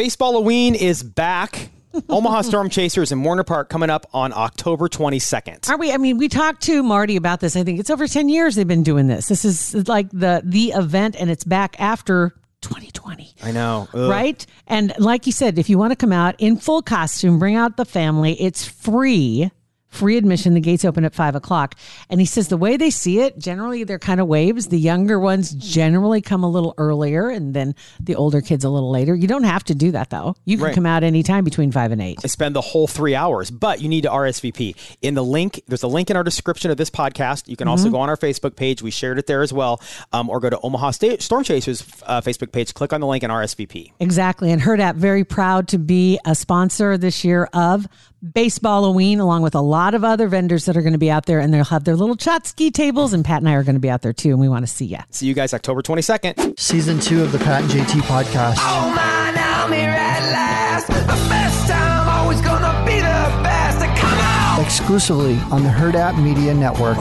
Baseball Halloween is back. Omaha Storm Chasers in Werner Park coming up on October 22nd. Are we? I mean, we talked to Marty about this. I think it's over ten years they've been doing this. This is like the the event, and it's back after 2020. I know. Ugh. Right? And like you said, if you want to come out in full costume, bring out the family, it's free. Free admission. The gates open at five o'clock. And he says the way they see it, generally they're kind of waves. The younger ones generally come a little earlier and then the older kids a little later. You don't have to do that though. You can Right. come out anytime between five and eight. I spend the whole three hours, but you need to RSVP. In the link, there's a link in our description of this podcast. You can also Mm-hmm. go on our Facebook page. We shared it there as well. Um, or go to Omaha State Storm Chasers uh, Facebook page, click on the link and RSVP. Exactly. And Hurrdat very proud to be a sponsor this year of Baseball Halloween, along with a lot of other vendors that are going to be out there, and they'll have their little Chotsky tables. And Pat and I are going to be out there too, and we want to see you. See you guys October 22nd. Season two of the Pat and JT podcast. Oh man, I'm here at last. The best time, always gonna be the best. Come on! Exclusively on the Hurrdat Media Network.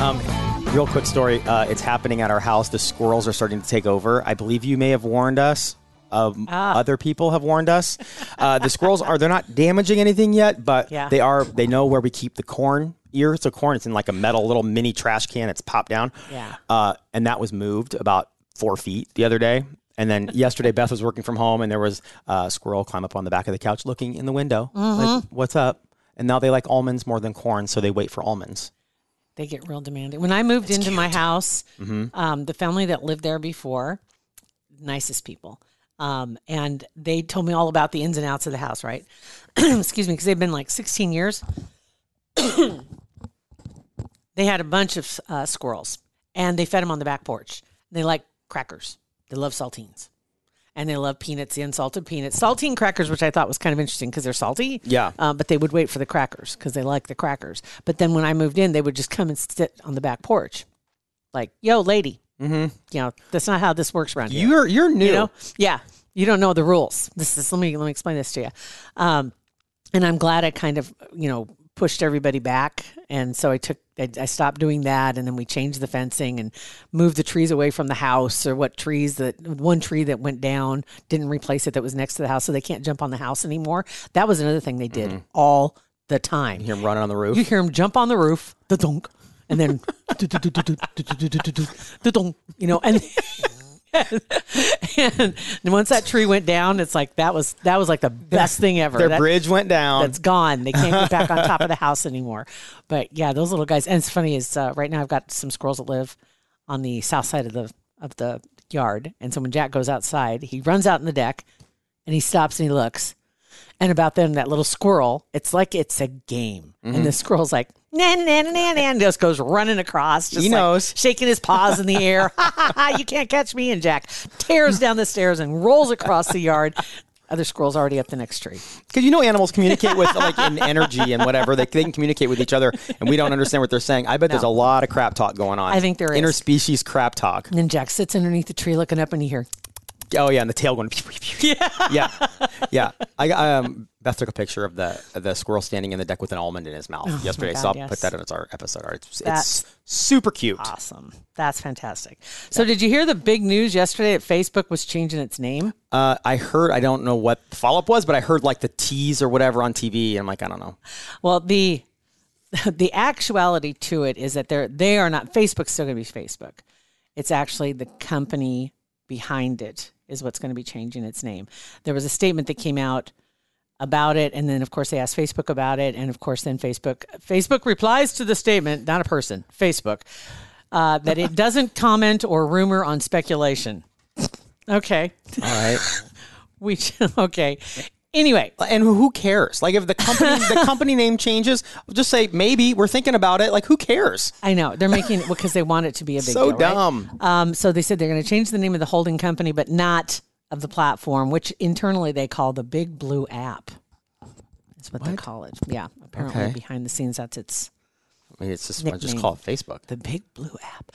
Um, real quick story. Uh, it's happening at our house. The squirrels are starting to take over. I believe you may have warned us. Um, Ah. Other people have warned us. Uh, the squirrels are they're not damaging anything yet, but Yeah. they are. They know where we keep the corn ears. of corn, it's in like a metal little mini trash can. It's popped down. Yeah. Uh, and that was moved about four feet the other day. And then yesterday, Beth was working from home, and there was a squirrel climb up on the back of the couch, looking in the window. Mm-hmm. Like, what's up? And now they like almonds more than corn, so they wait for almonds. They get real demanding. When I moved into my house, Mm-hmm. um, the family that lived there before, nicest people. Um, and they told me all about the ins and outs of the house, right? Excuse me, because they've been like 16 years. they had a bunch of uh, squirrels and they fed them on the back porch. They like crackers, they love saltines. And they love peanuts, the unsalted peanuts. Saltine crackers, which I thought was kind of interesting because they're salty. Yeah. Uh, but they would wait for the crackers because they like the crackers. But then when I moved in, they would just come and sit on the back porch, like, "Yo, lady." Mm-hmm. You know, that's not how this works around here. You're you're new. You know, yeah, you don't know the rules. This is let me let me explain this to you. Um, and I'm glad I kind of you know pushed everybody back, and so I took I, I stopped doing that, and then we changed the fencing and moved the trees away from the house, or what trees that one tree that went down didn't replace it that was next to the house, so they can't jump on the house anymore. That was another thing they did all the time. You hear him running on the roof. You hear him jump on the roof, the dunk, and then you know, and and once that tree went down, it's like that was that was like the best thing ever. Their That- bridge went down. that's gone. They can't get back on top of the house anymore. But yeah, those little guys. And it's funny is uh, right now I've got some squirrels that live on the south side of the of the yard, and so when Jack goes outside, he runs out in the deck, and he stops and he looks. And about then, that little squirrel, it's like it's a game. Mm-hmm. And the squirrel's like, nah, nah, nah, nah, and just goes running across. Just He like knows. Shaking his paws in the air. Ha, ha, ha, you can't catch me. And Jack tears down the stairs and rolls across the yard. Other squirrels already up the next tree. Because you know animals communicate with like in energy and whatever. They, they can communicate with each other, and we don't understand what they're saying. I bet there's a lot of crap talk going on. I think there is. interspecies crap talk. And then Jack sits underneath the tree looking up and you hear, Oh yeah, and the tail going. Yeah, yeah, yeah. I um, Beth took a picture of the the squirrel standing in the deck with an almond in his mouth yesterday. so Oh I'll yes. put that in our episode. art. It's, it's super cute. awesome. That's fantastic. So, did you hear the big news yesterday that Facebook was changing its name? Uh, I heard. I don't know what the follow up was, but I heard like the tease or whatever on TV. And I'm like, I don't know. Well, the the actuality to it is that they're they are not Facebook's still going to be Facebook. It's actually the company behind it is what's going to be changing its name. There was a statement that came out about it and then of course they asked Facebook about it and of course then Facebook Facebook replies to the statement, not a person, Facebook, uh, that it doesn't comment or rumor on speculation. Okay. All right. We okay. Anyway, and who cares? Like if the company the company name changes, just say maybe we're thinking about it. Like who cares? I know they're making it because they want it to be a big So deal, right? dumb. Um, so they said they're going to change the name of the holding company, but not of the platform, which internally they call the Big Blue app. That's what, they call it. Yeah, apparently Okay. behind the scenes, that's its I mean, it's just I just call it Facebook. the Big Blue app.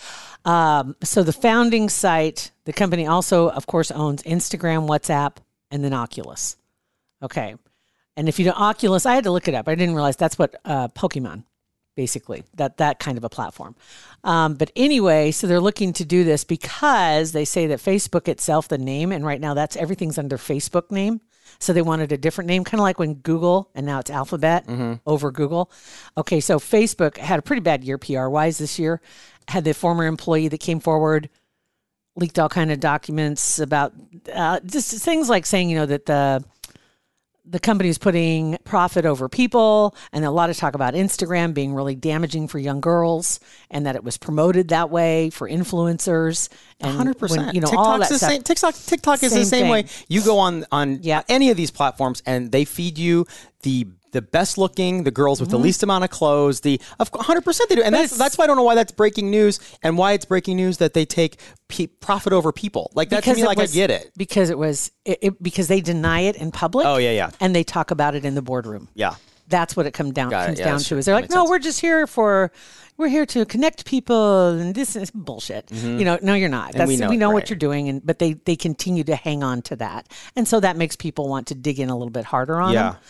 Um, so the founding site, the company also, of course, owns Instagram, WhatsApp, and then Oculus. Okay, and if you don't Oculus, I had to look it up. I didn't realize that's what uh, Pokemon, basically that that kind of a platform. Um, but anyway, so they're looking to do this because they say that Facebook itself, the name, and right now that's everything's under Facebook name. So they wanted a different name, kind of like when Google and now it's Alphabet over Google. Okay, so Facebook had a pretty bad year PR wise this year. Had the former employee that came forward leaked all kind of documents about uh, just things like saying, you know, that the the company's putting profit over people, and a lot of talk about Instagram being really damaging for young girls, and that it was promoted that way for influencers. And Hundred when, percent. You know, TikTok's all that the stuff. same. TikTok, TikTok is the Same same way. You go on on Yeah. any of these platforms, and they feed you the the best looking, the girls with the least amount of clothes. The of hundred percent they do, and that's Mm-hmm. that's why I don't know why that's breaking news, and why it's breaking news that they take pe- profit over people. Like that to me, like was- I get it. because it was it, it- because they deny it in public. Oh, yeah, yeah. and they talk about it in the boardroom. Yeah. That's what it comes down Got it. comes Yeah, down to. Is they're like, no, sense. we're just here for. We're here to connect people, and this is bullshit. You know, no, you're not. That's, Mm-hmm. we we know know, it, what you're doing, and but they they continue to hang on to that, and so that makes people want to dig in a little bit harder on Yeah. them.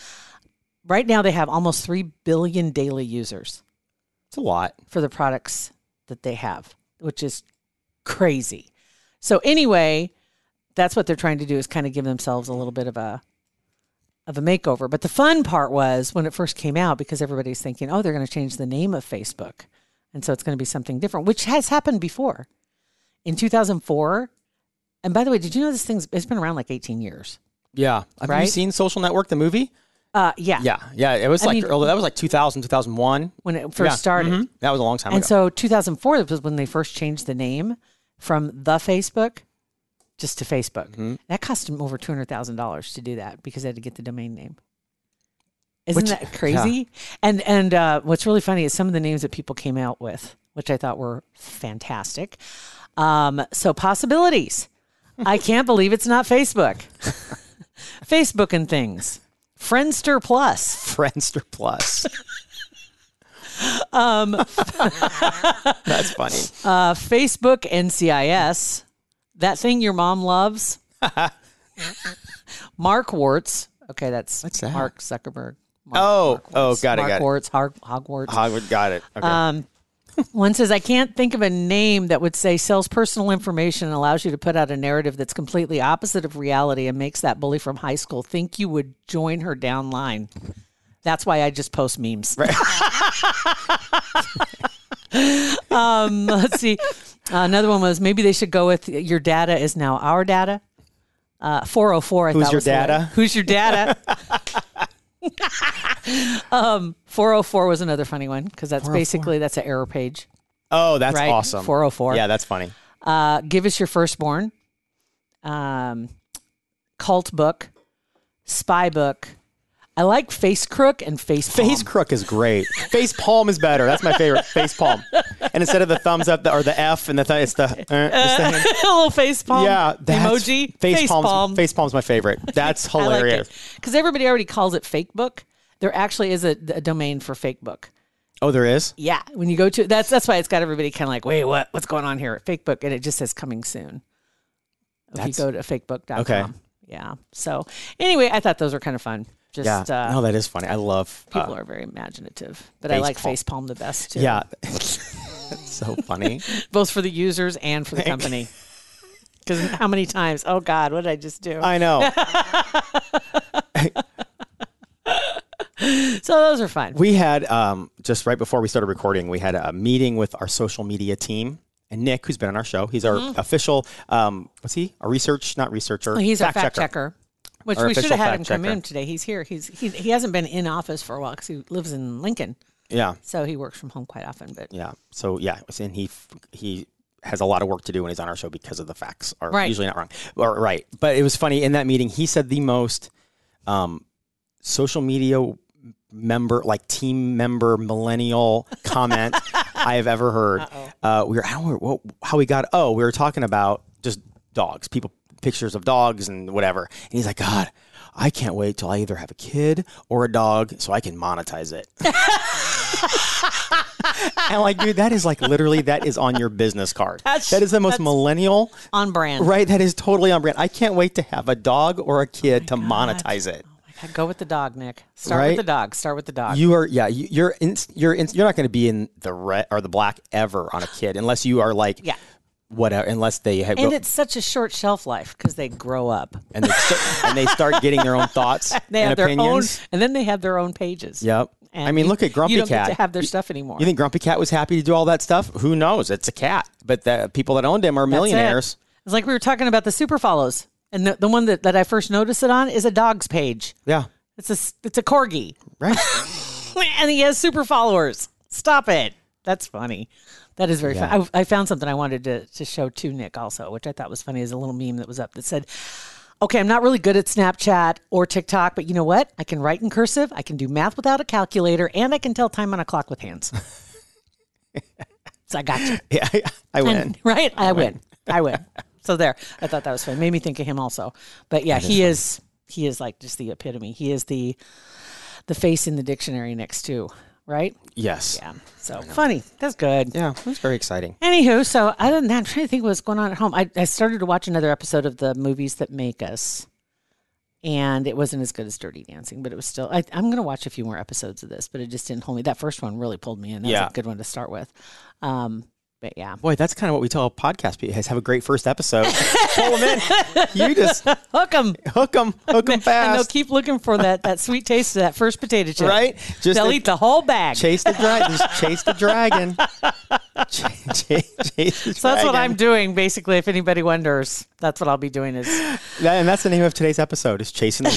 Right now, they have almost three billion daily users It's a lot. for the products that they have, which is crazy. So anyway, that's what they're trying to do is kind of give themselves a little bit of a of a makeover. But the fun part was when it first came out because everybody's thinking, "Oh, they're going to change the name of Facebook." And so it's going to be something different, which has happened before. In 2004, and by the way, did you know this thing's it's been around like 18 years? Yeah. Have you seen Social Network, the movie? Uh yeah. Yeah. Yeah. It was I like mean- early, that was like 2000, 2001. When it first Yeah. started. Mhm. That was a long time And ago. And so 2004 was when they first changed the name from the Facebook just to Facebook. Mm-hmm. That cost them over $200,000 to do that because they had to get the domain name. Isn't Which- that crazy? And and uh, what's really funny is some of the names that people came out with, which I thought were fantastic. Um, so possibilities. I can't believe it's not Facebook. Facebook and things. Friendster Plus. Friendster Plus. um, that's funny. Uh, Facebook NCIS, that thing your mom loves. Mark Warts. Okay, that's What's that? Mark Zuckerberg. Mark, Oh, Mark oh, got it, Mark got it. Warts, Hog, Hogwarts. Hogwarts got it. Okay. Um, one says, I can't think of a name that would say sells personal information and allows you to put out a narrative that's completely opposite of reality and makes that bully from high school think you would join her down line. That's why I just post memes. um, let's see. another one was maybe they should go with your data is now our data. Uh, 404. I Who's thought your was hilarious. data? Who's your data? um, 404 was another funny one because that's basically that's an error page. oh, that's right, awesome. 404. Yeah, that's funny. Uh, give us your firstborn. Um, cult book, spy book. I like face crook and face palm. Face crook is great. Face palm is better. That's my favorite. Face palm. And instead of the thumbs up or the F and the th- it's the, uh, it's the little face palm. yeah emoji. Face, palm's, palm. Face palm's my favorite. That's hilarious. because everybody already calls it fake book. There actually is a, a domain for fake book. Oh, there is. Yeah, when you go to that's that's why it's got everybody kind of like, wait, what what's going on here? Fake book, and it just says coming soon. If That's- you go to fakebook.com. Okay. Yeah. So anyway, I thought those were kind of fun. Just Yeah. uh, no, that is funny. I love. uh, people are very imaginative, but I like palm. facepalm the best too. yeah. That's so funny. both for the users and for the company. Because how many times? Oh God, what did I just do? I know. so those are fun. We had um, just right before we started recording, we had a meeting with our social media team. And Nick, who's been on our show, he's our official. Um, what's he? A research, not researcher. Mm-hmm. He's our fact checker. Which Our we should have had him fact come in today. He's here. He's he, he hasn't been in office for a while because he lives in Lincoln, Yeah, so he works from home quite often. But yeah. So yeah, and he he has a lot of work to do when he's on our show because of the facts are Right. usually not wrong. Or right, but it was funny in that meeting. He said the most um, social media member, like team member, millennial comment I have ever heard. Uh, we were I don't know what, how we got. Oh, we were talking about just dogs. People pictures of dogs and whatever. And he's like, God, I can't wait till I either have a kid or a dog so I can monetize it. and like, dude, that is like literally that is on your business card. That's- that is the most that's- millennial, On brand. right? That is totally on brand. I can't wait to have a dog or a kid to monetize it. Go with the dog, Nick. Start Right? with the dog. Start with the dog. You are, yeah, you, you're in, you're in, you're not going to be in the red or the black ever on a kid unless you are like, Yeah. whatever, unless they have, and go- it's such a short shelf life because they grow up. and they start, and they start getting their own thoughts They and have their opinions. own, and then they have their own pages. Yep. And I mean, you- look at Grumpy You don't Cat. have their stuff anymore. You think Grumpy Cat was happy to do all that stuff? Who knows? It's a cat. But the people that owned him are That's it. millionaires. It's like we were talking about the super follows, and the, the one that, that I first noticed it on is a dog's page. Yeah. It's a it's a corgi, Right. and he has super followers. Stop it. That's funny. That is very Yeah. funny. I, I found something I wanted to, to show to Nick also, which I thought was funny. Is a little meme that was up that said, "Okay, I'm not really good at Snapchat or TikTok, but you know what? I can write in cursive, I can do math without a calculator, and I can tell time on a clock with hands." so I got you. yeah. I win. And- right? I, win. I win. So there. I thought that was funny. Made me think of him also. But yeah, he is he is like just the epitome. He is the the face in the dictionary next to, right? yes. Yeah. So funny. That's good. Yeah. It was very exciting. Anywho, so other than that, I'm trying to think what's going on at home. I, I started to watch another episode of the movies that make us. And it wasn't as good as Dirty Dancing, but it was still. I, I'm going to watch a few more episodes of this, but it just didn't hold me. That first one really pulled me in. That Yeah. was a good one to start with. Um, but yeah, Boy, that's kind of what we tell podcast people. Have a great first episode. Pull them in. You just hook them. hook them, hook them And they'll fast. keep looking for that, that sweet taste of that first potato chip. Right? Just They'll the- eat the whole bag. chase the dragon. Just chase the dragon. Ch- chase, chase the so that's what. I'm doing, basically. If anybody wonders, that's what I'll be doing. Is That- and that's the name of today's episode is chasing the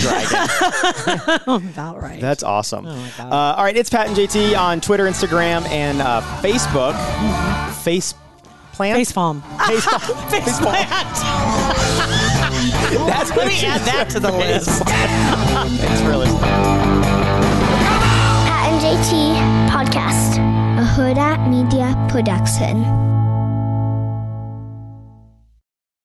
dragon. about right. That's awesome. Oh my God. Uh, all right, it's Pat and JT on Twitter, Instagram, and uh, Facebook. Face plant. face palm. Face Face plant. That's Let me add that to the list. Thanks for listening. Pat and JT Podcast, a Hurrdat Media Production.